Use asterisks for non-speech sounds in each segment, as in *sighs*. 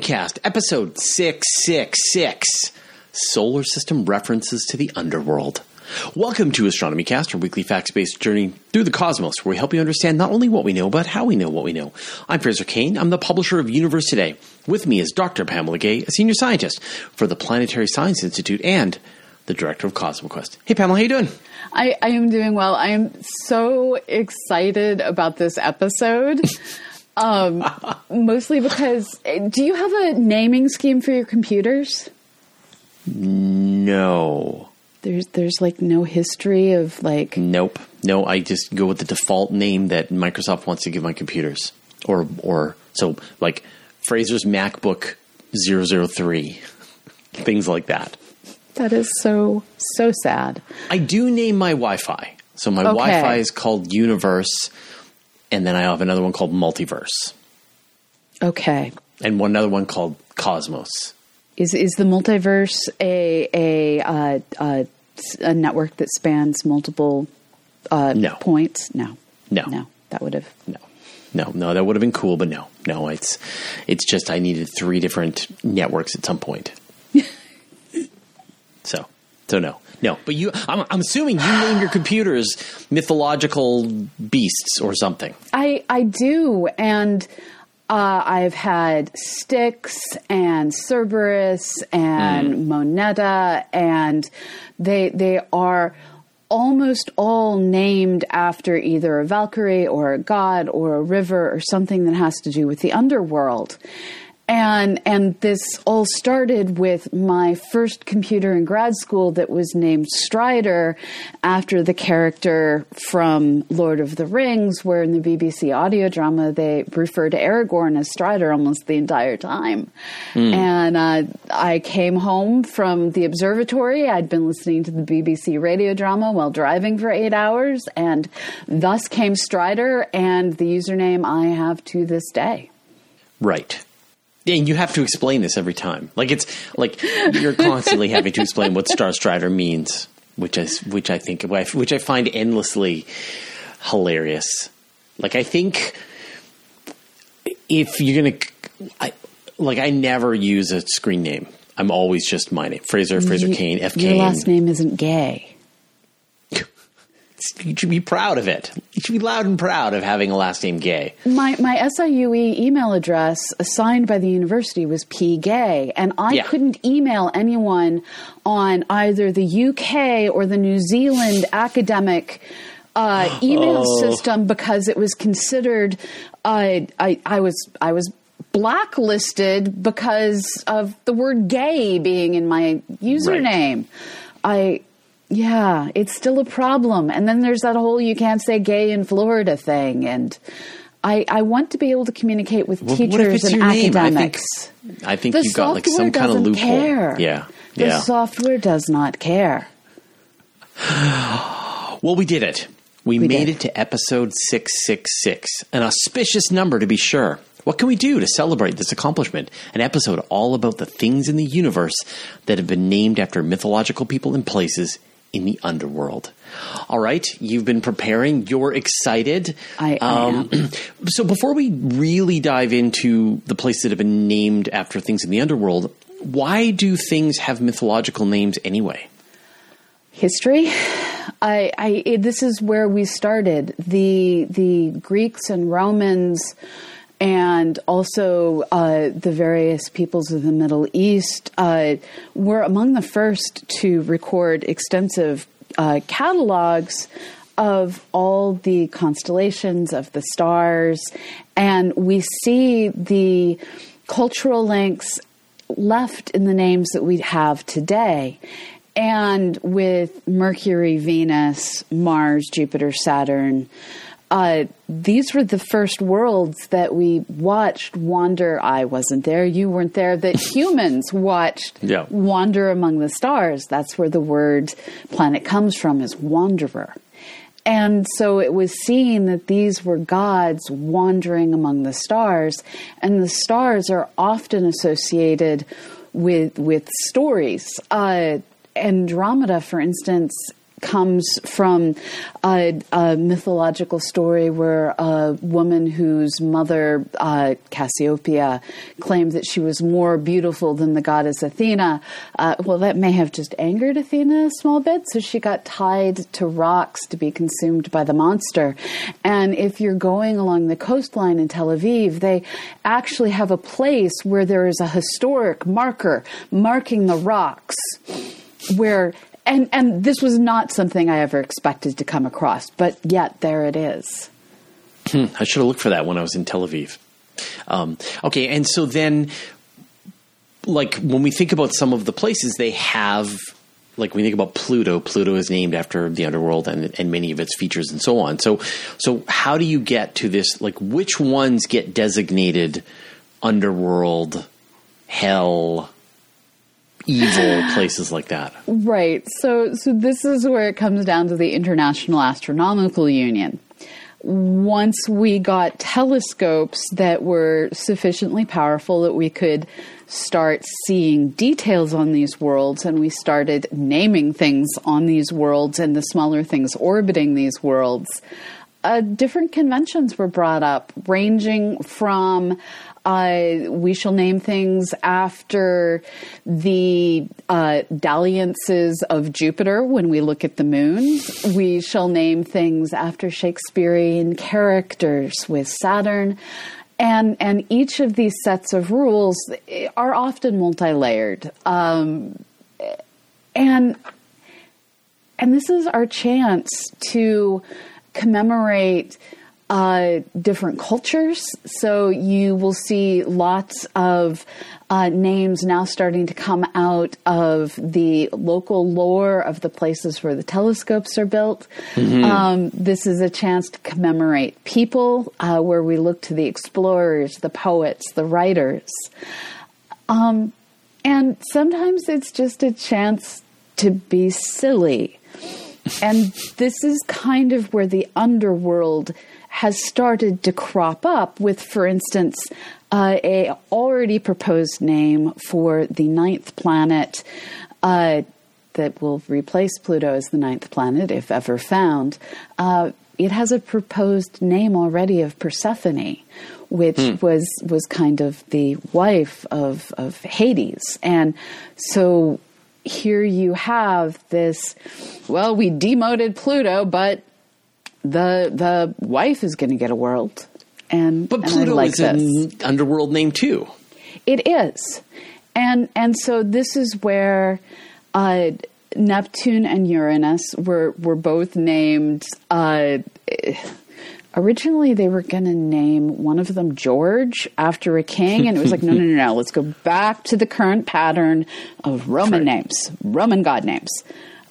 Cast, episode 666 Solar System References to the Underworld. Welcome to Astronomy Cast, our weekly facts based journey through the cosmos, where we help you understand not only what we know, but how we know what we know. I'm Fraser Cain. I'm the publisher of Universe Today. With me is Dr. Pamela Gay, a senior scientist for the Planetary Science Institute and the director of CosmoQuest. Hey, Pamela, how you doing? I, I am doing well. I am so excited about this episode. *laughs* Um, mostly because, do you have a naming scheme for your computers? No. There's there's like no history of like Nope. No, I just go with the default name that Microsoft wants to give my computers. Or or so like Fraser's MacBook 003. *laughs* Things like that. that is so so sad. I do name my Wi-Fi. So my Okay. Wi-Fi is called Universe and then I have another one called Multiverse Okay, and one other one called Cosmos. is is the multiverse a a uh, uh, a network that spans multiple uh, No. points? No, No. no, that would have No. No, no, that would have been cool, but no. No, it's it's just I needed three different networks at some point. *laughs* so, so no. No, but you I'm, I'm assuming you name your computers mythological beasts or something. I I do, and uh, I've had Styx and Cerberus and Moneta, and they they are almost all named after either a Valkyrie or a god or a river or something that has to do with the underworld. And and this all started with my first computer in grad school that was named Strider after the character from Lord of the Rings, where in the BBC audio drama they refer to Aragorn as Strider almost the entire time. And uh, I came home from the observatory. I'd been listening to the BBC radio drama while driving for eight hours, and thus came Strider and the username I have to this day. Right. And you have to explain this every time. Like it's like you're constantly having to explain what Star Strider means, which I which I think which I find endlessly hilarious. Like I think if you're gonna, I, like I never use a screen name. I'm always just my name, Fraser Fraser You- Cain, F Your Cain. last name isn't gay. You should be proud of it. You should be loud and proud of having a last name gay. My my SIUE email address assigned by the university was p gay, and I Yeah. couldn't email anyone on either the UK or the New Zealand academic uh, email Oh. system because it was considered. Uh, I I was I was blacklisted because of the word gay being in my username. I yeah, it's still a problem. And then there's that whole you can't say gay in Florida thing. And I, I want to be able to communicate with Well, teachers and name? I think- academics. I think the you've got like some kind of loophole. care. Yeah, The yeah. software does not care. *sighs* Well, we did it. We, We made did. it to episode 666, an auspicious number to be sure. What can we do to celebrate this accomplishment? An episode all about the things in the universe that have been named after mythological people and places in the underworld. All right, you've been preparing. You're excited. I- I am. Um, *clears throat* so before we really dive into the places that have been named after things in the underworld, why do things have mythological names anyway? history. I, I this is where we started. The the Greeks and Romans, and also uh, the various peoples of the Middle East uh, were among the first to record extensive uh, catalogs of all the constellations of the stars, and we see the cultural links left in the names that we have today. And with Mercury, Venus, Mars, Jupiter, Saturn, uh, these were the first worlds that we watched wander. I wasn't there, you weren't there, that *laughs* humans watched Yeah. wander among the stars. That's where the word planet comes from, is wanderer. And so it was seen that these were gods wandering among the stars, and the stars are often associated with with stories. Uh, Andromeda, for instance, comes from a, a, mythological story where a woman whose mother, uh, Cassiopeia, claimed that she was more beautiful than the goddess Athena. Uh, well, that may have just angered Athena a small bit, so she got tied to rocks to be consumed by the monster. And if you're going along the coastline in Tel Aviv, they actually have a place where there is a historic marker marking the rocks where and and this was not something I ever expected to come across, but yet there it is. Hmm, I should have looked for that when I was in Tel Aviv. Um, okay, and so then, like when we think about some of the places they have, like we think about Pluto, Pluto is named after the underworld and and many of its features and so on. So so how do you get to this? Like which ones get designated underworld, hell? Evil places like that. Right. So so this is where it comes down to the International Astronomical Union. Once we got telescopes that were sufficiently powerful that we could start seeing details on these worlds and we started naming things on these worlds and the smaller things orbiting these worlds, uh, different conventions were brought up, ranging from uh, we shall name things after the uh, dalliances of Jupiter when we look at the moon. We shall name things after Shakespearean characters with Saturn. And, and each of these sets of rules are often multi layered. Um, and, and this is our chance to commemorate uh, different cultures. So you will see lots of uh, names now starting to come out of the local lore of the places where the telescopes are built. Mm-hmm. Um, this is a chance to commemorate people, uh, where we look to the explorers, the poets, the writers. Um, and sometimes it's just a chance to be silly. And this is kind of where the underworld has started to crop up with, for instance, uh, a already proposed name for the ninth planet uh, that will replace Pluto as the ninth planet, if ever found. Uh, it has a proposed name already of Persephone, which hmm. was was kind of the wife of of Hades, and so here you have this. Well, we demoted Pluto, but the the wife is going to get a world, and but Pluto like is this. an underworld name too. It is, and and so this is where uh, Neptune and Uranus were were both named. Uh, originally, they were going to name one of them George after a king, and it was like, no, no, no, no. Let's go back to the current pattern of Roman right. names, Roman god names.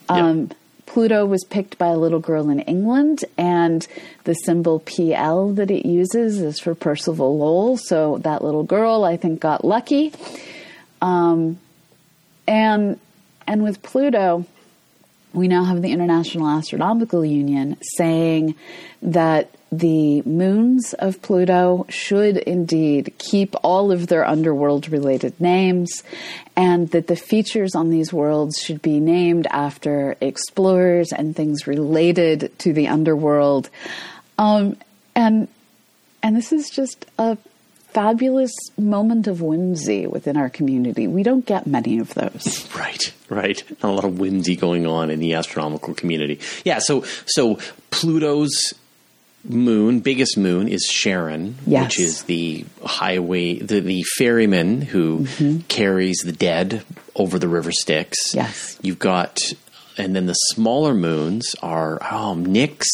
Um, yep. Pluto was picked by a little girl in England, and the symbol PL that it uses is for Percival Lowell. So that little girl, I think, got lucky. Um, and and with Pluto, we now have the International Astronomical Union saying that the moons of Pluto should indeed keep all of their underworld related names, and that the features on these worlds should be named after explorers and things related to the underworld. Um, and and this is just a fabulous moment of whimsy within our community. We don't get many of those. *laughs* Right, right. Not a lot of whimsy going on in the astronomical community. Yeah, so so Pluto's moon, biggest moon, is Charon, yes. which is the highway, the, the ferryman who mm-hmm. carries the dead over the river Styx. Yes. You've got, and then the smaller moons are oh, Nix,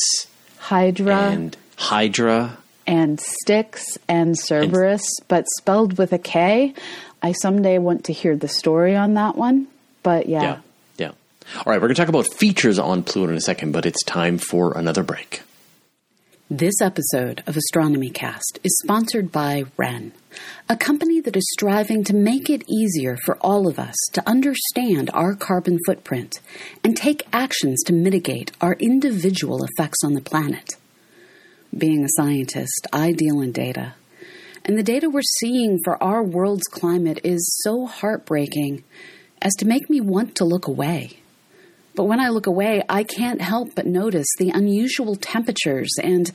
Hydra, and Hydra, and Styx and Cerberus, and, but spelled with a K. I someday want to hear the story on that one, but yeah. Yeah. Yeah. All right, we're going to talk about features on Pluto in a second, but it's time for another break. This episode of Astronomy Cast is sponsored by Wren, a company that is striving to make it easier for all of us to understand our carbon footprint and take actions to mitigate our individual effects on the planet. Being a scientist, I deal in data, and the data we're seeing for our world's climate is so heartbreaking as to make me want to look away. But when I look away, I can't help but notice the unusual temperatures and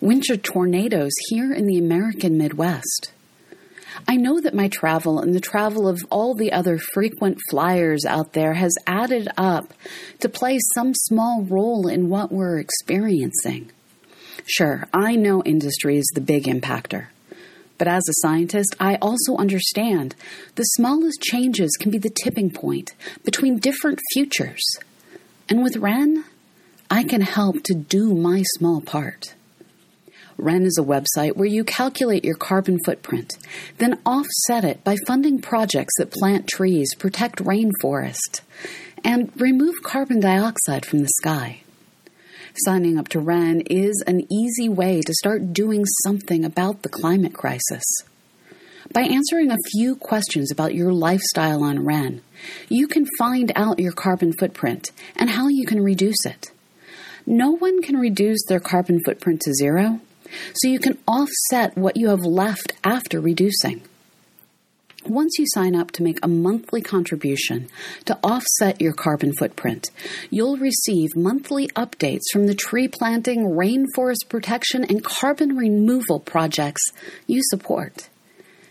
winter tornadoes here in the American Midwest. I know that my travel and the travel of all the other frequent flyers out there has added up to play some small role in what we're experiencing. Sure, I know industry is the big impactor. But as a scientist, I also understand the smallest changes can be the tipping point between different futures. And with Wren, I can help to do my small part. Wren is a website where you calculate your carbon footprint, then offset it by funding projects that plant trees, protect rainforest, and remove carbon dioxide from the sky. Signing up to Wren is an easy way to start doing something about the climate crisis. By answering a few questions about your lifestyle on Wren, you can find out your carbon footprint and how you can reduce it. No one can reduce their carbon footprint to zero, so you can offset what you have left after reducing. Once you sign up to make a monthly contribution to offset your carbon footprint, you'll receive monthly updates from the tree planting, rainforest protection, and carbon removal projects you support.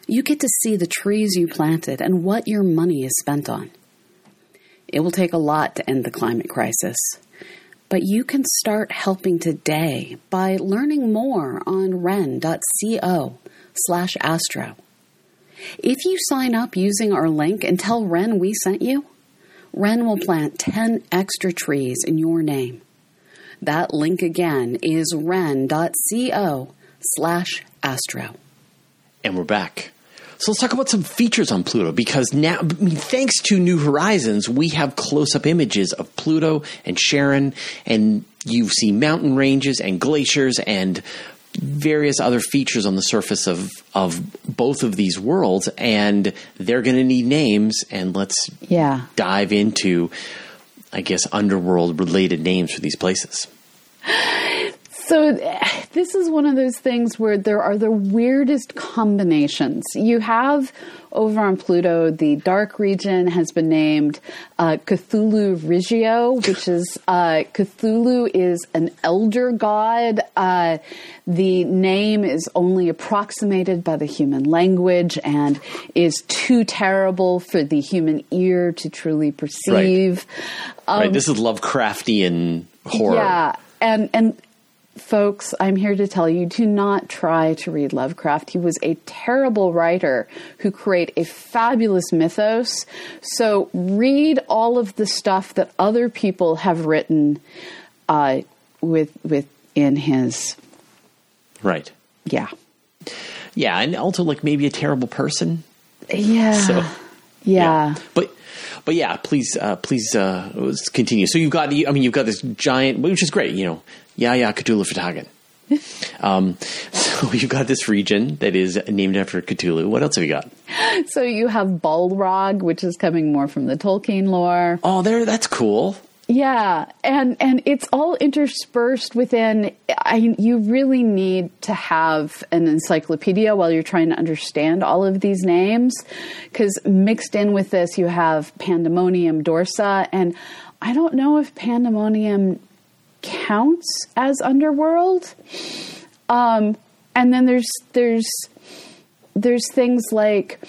You get to see the trees you planted and what your money is spent on. It will take a lot to end the climate crisis, but you can start helping today by learning more on wren.co slash astro. If you sign up using our link and tell Wren we sent you, Wren will plant 10 extra trees in your name. That link again is wren.co slash astro. And we're back. So let's talk about some features on Pluto because now, I mean, thanks to New Horizons, we have close up images of Pluto and Charon, and you see mountain ranges and glaciers and various other features on the surface of of both of these worlds and they're going to need names and let's Yeah. dive into I guess underworld related names for these places. *laughs* So *sighs* this is one of those things where there are the weirdest combinations. You have over on Pluto, the dark region has been named uh, Cthulhu Regio, which is uh, Cthulhu is an elder god. Uh, the name is only approximated by the human language and is too terrible for the human ear to truly perceive. right, this is Lovecraftian horror. Um, Yeah, and and folks, I'm here to tell you do not try to read Lovecraft. He was a terrible writer who created a fabulous mythos. So read all of the stuff that other people have written uh, with within his Right. yeah. Yeah, and also like maybe a terrible person. Yeah. So yeah. But but yeah, please uh, please uh, continue. So you've got I mean you've got this giant which is great, you know. Yeah, yeah, Cthulhu fhtagn. *laughs* um, so *laughs* you've got this region that is named after Cthulhu. What else have you got? So you have Balrog, which is coming more from the Tolkien lore. Oh, there that's cool. Yeah, and and it's all interspersed within. I you really need to have an encyclopedia while you're trying to understand all of these names, because mixed in with this you have Pandemonium Dorsa, and I don't know if Pandemonium counts as underworld. Um, and then there's there's there's things like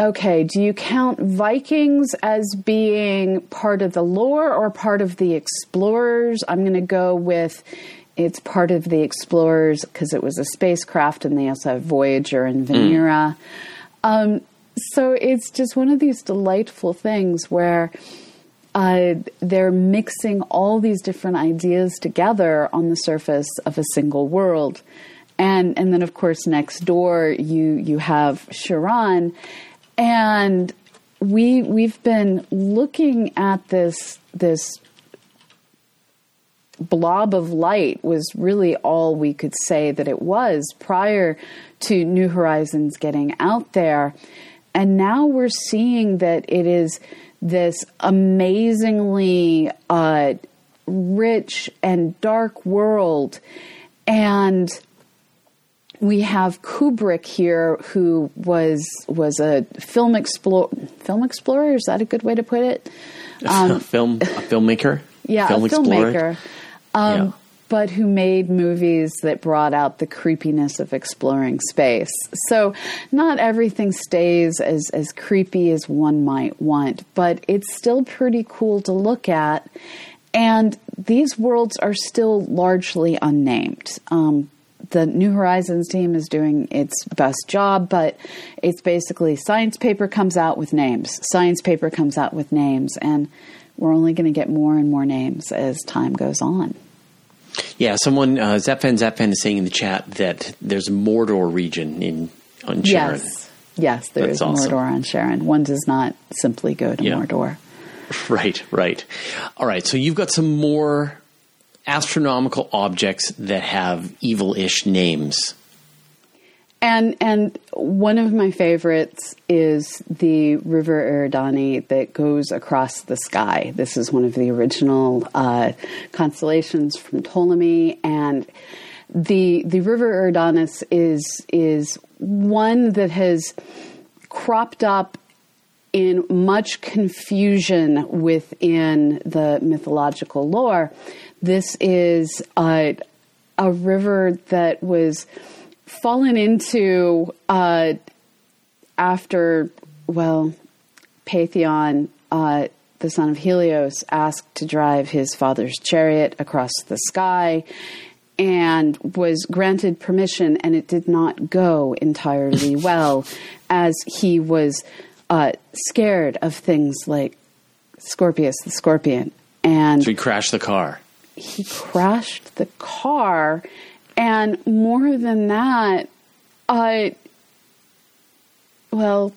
okay, do you count Vikings as being part of the lore or part of the explorers? I'm going to go with it's part of the explorers because it was a spacecraft and they also have Voyager and Venera. Um, so it's just one of these delightful things where uh, they're mixing all these different ideas together on the surface of a single world. And, and then of course next door you you have Charon, and we we've been looking at this this blob of light was really all we could say that it was prior to New Horizons getting out there. And now we're seeing that it is this amazingly uh, rich and dark world. And we have Kubrick here, who was was a film explore film explorer. Is that a good way to put it? Um, *laughs* film a filmmaker. yeah, film a filmmaker, um, Yeah. But who made movies that brought out the creepiness of exploring space. So not everything stays as as creepy as one might want, but it's still pretty cool to look at. And these worlds are still largely unnamed. Um, the New Horizons team is doing its best job, but it's basically science paper comes out with names, science paper comes out with names, and we're only going to get more and more names as time goes on. Yeah, someone uh, Zapfan Zapfan is saying in the chat that there's a Mordor region in on Charon. Yes, yes, there That's is awesome. Mordor on Charon. One does not simply go to Yeah. Mordor. *laughs* Right, right. All right, so you've got some more astronomical objects that have evil-ish names. And and one of my favorites is the River Eridani that goes across the sky. This is one of the original uh, constellations from Ptolemy, and the the River Eridanus is is one that has cropped up in much confusion within the mythological lore. This is a, a river that was fallen into uh, after, well, Phaethon, uh, the son of Helios, asked to drive his father's chariot across the sky and was granted permission, and it did not go entirely *laughs* well as he was uh, scared of things like Scorpius the scorpion. And So he crashed the car. he crashed the car, and more than that, uh, well,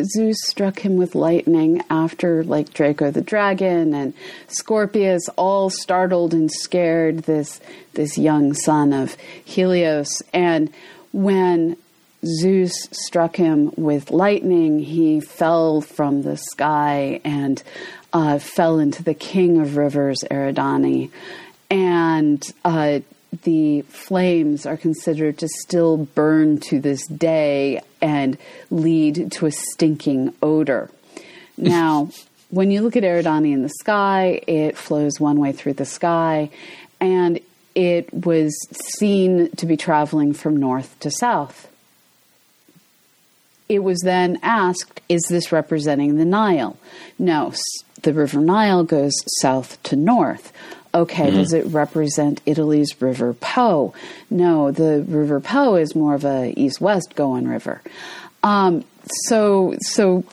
Zeus struck him with lightning after, like Draco the dragon and Scorpius, all startled and scared this this young son of Helios. And when Zeus struck him with lightning, he fell from the sky and uh, fell into the king of rivers, Eridani. And uh, the flames are considered to still burn to this day and lead to a stinking odor. *laughs* Now, when you look at Eridani in the sky, it flows one way through the sky, and it was seen to be traveling from north to south. It was then asked, is this representing the Nile? No, the River Nile goes south to north. Okay, does it represent Italy's River Po? No, the River Po is more of a east-west going river. Um, so, so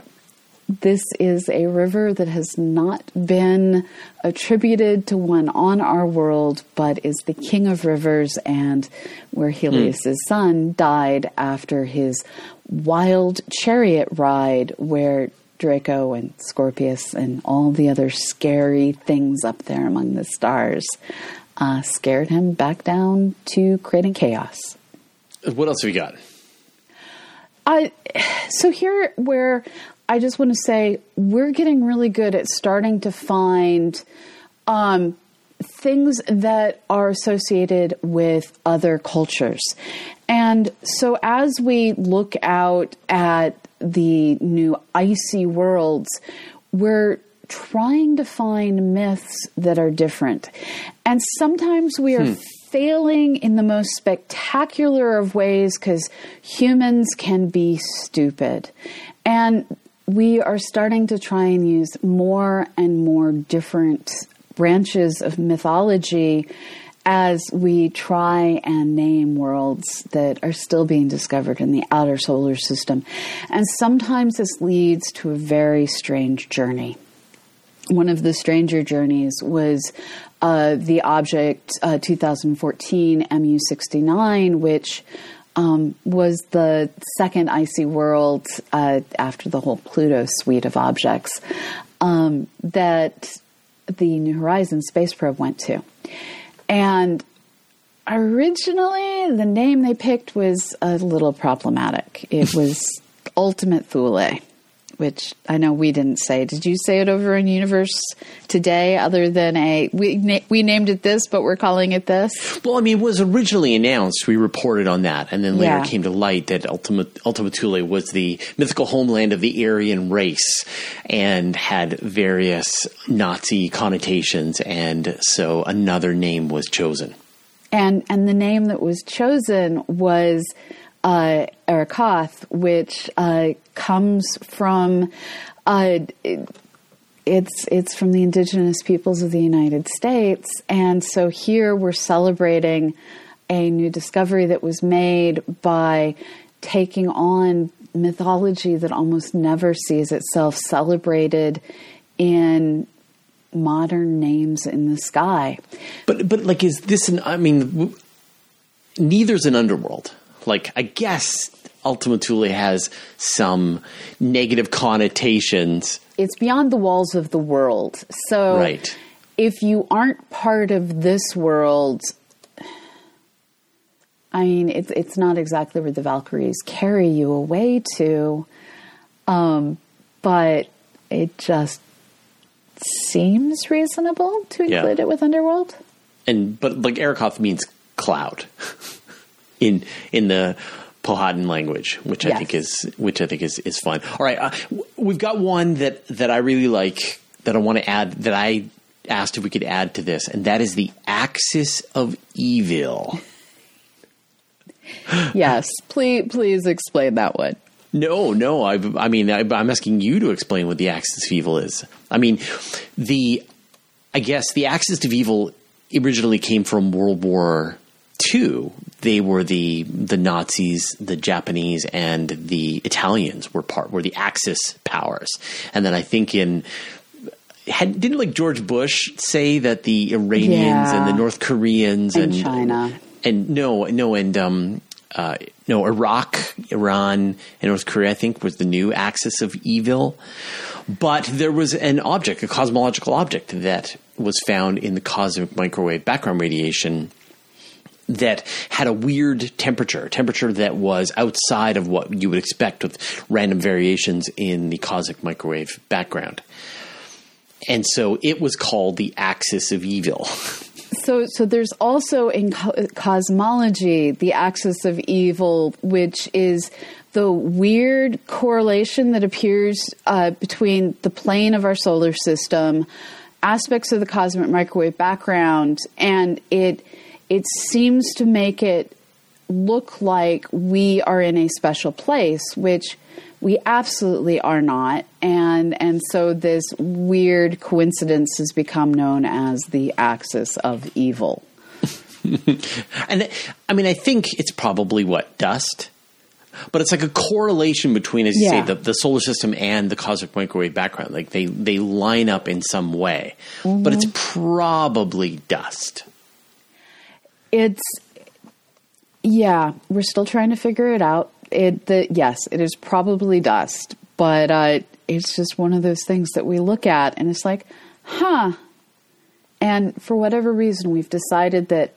this is a river that has not been attributed to one on our world, but is the king of rivers and where Helios' son died after his wild chariot ride where Draco and Scorpius and all the other scary things up there among the stars uh, scared him back down to creating chaos. What else have you got? I so here where I just want to say we're getting really good at starting to find um, things that are associated with other cultures. And so as we look out at the new icy worlds, we're trying to find myths that are different. And sometimes we are hmm. failing in the most spectacular of ways because humans can be stupid. And we are starting to try and use more and more different branches of mythology as we try and name worlds that are still being discovered in the outer solar system. And sometimes this leads to a very strange journey one of the stranger journeys was uh, the object uh, 2014 MU69, which um, was the second icy world uh, after the whole Pluto suite of objects um, that the New Horizons space probe went to. And originally, the name they picked was a little problematic. It was Ultima Thule which I know we didn't say. Did you say it over in Universe today? Other than a we na- we named it this, but we're calling it this. Well, I mean, it was originally announced. We reported on that, and then later Yeah. came to light that Ultima, Ultima Thule was the mythical homeland of the Aryan race, and had various Nazi connotations, and so another name was chosen. and and the name that was chosen was uh, which uh, comes from uh, it- it's it's from the indigenous peoples of the United States, and so here we're celebrating a new discovery that was made by taking on mythology that almost never sees itself celebrated in modern names in the sky. But but like, is this an? I mean, neither's an underworld. Like, I guess Ultima Thule has some negative connotations. it's beyond the walls of the world. So Right. if you aren't part of this world, I mean, it's it's not exactly where the Valkyries carry you away to, um, but it just seems reasonable to Yeah. include it with Underworld. and but like Arrokoth means cloud *laughs* in in the Powhatan language, which I think is which I think is is fun. All right, uh, we've got one that that I really like that I want to add that I asked if we could add to this, and that is the axis of evil. *laughs* yes, please please explain that one. No, no. I, I mean, I, I'm asking you to explain what the axis of evil is. I mean, the I guess the axis of evil originally came from World War II. They were the the Nazis, the Japanese, and the Italians were part were the Axis powers. And then I think in had didn't like George Bush say that the Iranians Yeah. and the North Koreans And and China. and no, no, and um, uh, no, Iraq, Iran, and North Korea, I think, was the new axis of evil. But there was an object, a cosmological object, that was found in the cosmic microwave background radiation that had a weird temperature, temperature that was outside of what you would expect with random variations in the cosmic microwave background. And so it was called the axis of evil. *laughs* So, so there's also in co- cosmology the axis of evil, which is the weird correlation that appears uh, between the plane of our solar system, aspects of the cosmic microwave background, and it it seems to make it look like we are in a special place, which we absolutely are not. And and so this weird coincidence has become known as the axis of evil. *laughs* And I mean, I think it's probably what dust, but it's like a correlation between, as you Yeah. say, the, the solar system and the cosmic microwave background. Like they they line up in some way, but it's mm-hmm. probably dust. It's yeah, we're still trying to figure it out. It the yes, it is probably dust, but uh, it's just one of those things that we look at and it's like, huh. And for whatever reason, we've decided that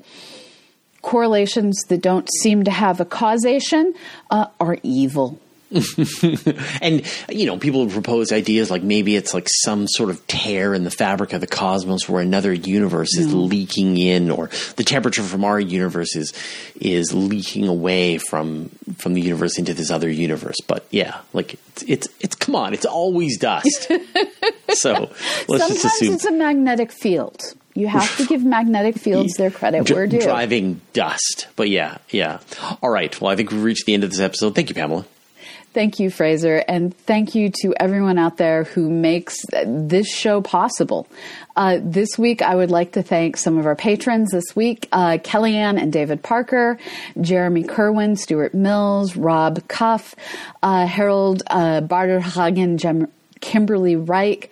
correlations that don't seem to have a causation uh, are evil. *laughs* And you know, people propose ideas like maybe it's like some sort of tear in the fabric of the cosmos where another universe is leaking in, or the temperature from our universe is is leaking away from from the universe into this other universe. But yeah, like it's it's, it's come on, it's always dust. *laughs* so let's just Sometimes assume it's a magnetic field. You have to give magnetic fields their credit where due. driving dust. But yeah, yeah. All right. Well, I think we've reached the end of this episode. Thank you, Pamela. Thank you, Fraser, and thank you to everyone out there who makes this show possible. Uh, this week, I would like to thank some of our patrons this week uh, Kellyanne and David Parker, Jeremy Kerwin, Stuart Mills, Rob Cuff, uh, Harold uh, Barterhagen, Kimberly Reich,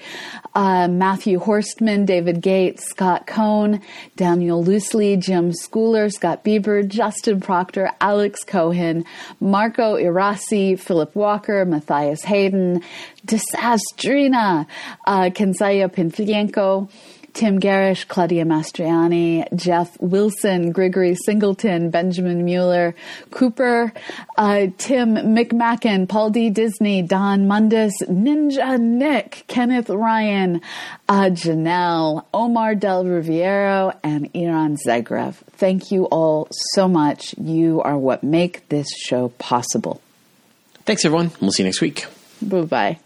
uh, Matthew Horstman, David Gates, Scott Cohn, Daniel Loosely, Jim Schooler, Scott Bieber, Justin Proctor, Alex Cohen, Marco Irasi, Philip Walker, Matthias Hayden, Disastrina, uh, Kenzaya Pinfienko, Tim Garish, Claudia Mastriani, Jeff Wilson, Gregory Singleton, Benjamin Mueller, Cooper, uh, Tim McMacken, Paul D. Disney, Don Mundus, Ninja Nick, Kenneth Ryan, uh, Janelle, Omar Del Riviero, and Iran Zegrev. Thank you all so much. You are what make this show possible. Thanks, everyone. We'll see you next week. Bye bye.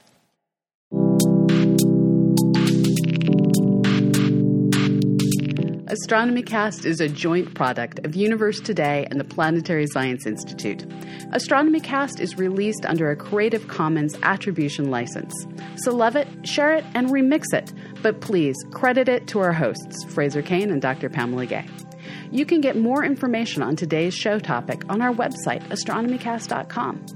Astronomy Cast is a joint product of Universe Today and the Planetary Science Institute. Astronomy Cast is released under a Creative Commons Attribution license. So love it, share it, and remix it. But please credit it to our hosts, Fraser Cain and Dr. Pamela Gay. You can get more information on today's show topic on our website, astronomycast.com.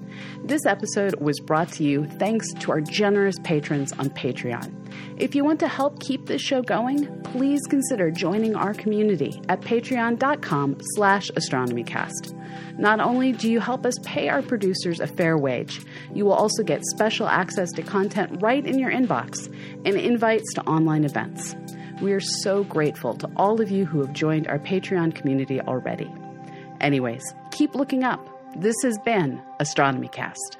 This episode was brought to you thanks to our generous patrons on Patreon. If you want to help keep this show going, please consider joining our community at patreon.com slash astronomycast. Not only do you help us pay our producers a fair wage, you will also get special access to content right in your inbox and invites to online events. We are so grateful to all of you who have joined our Patreon community already. Anyways, keep looking up. This has been Astronomy Cast.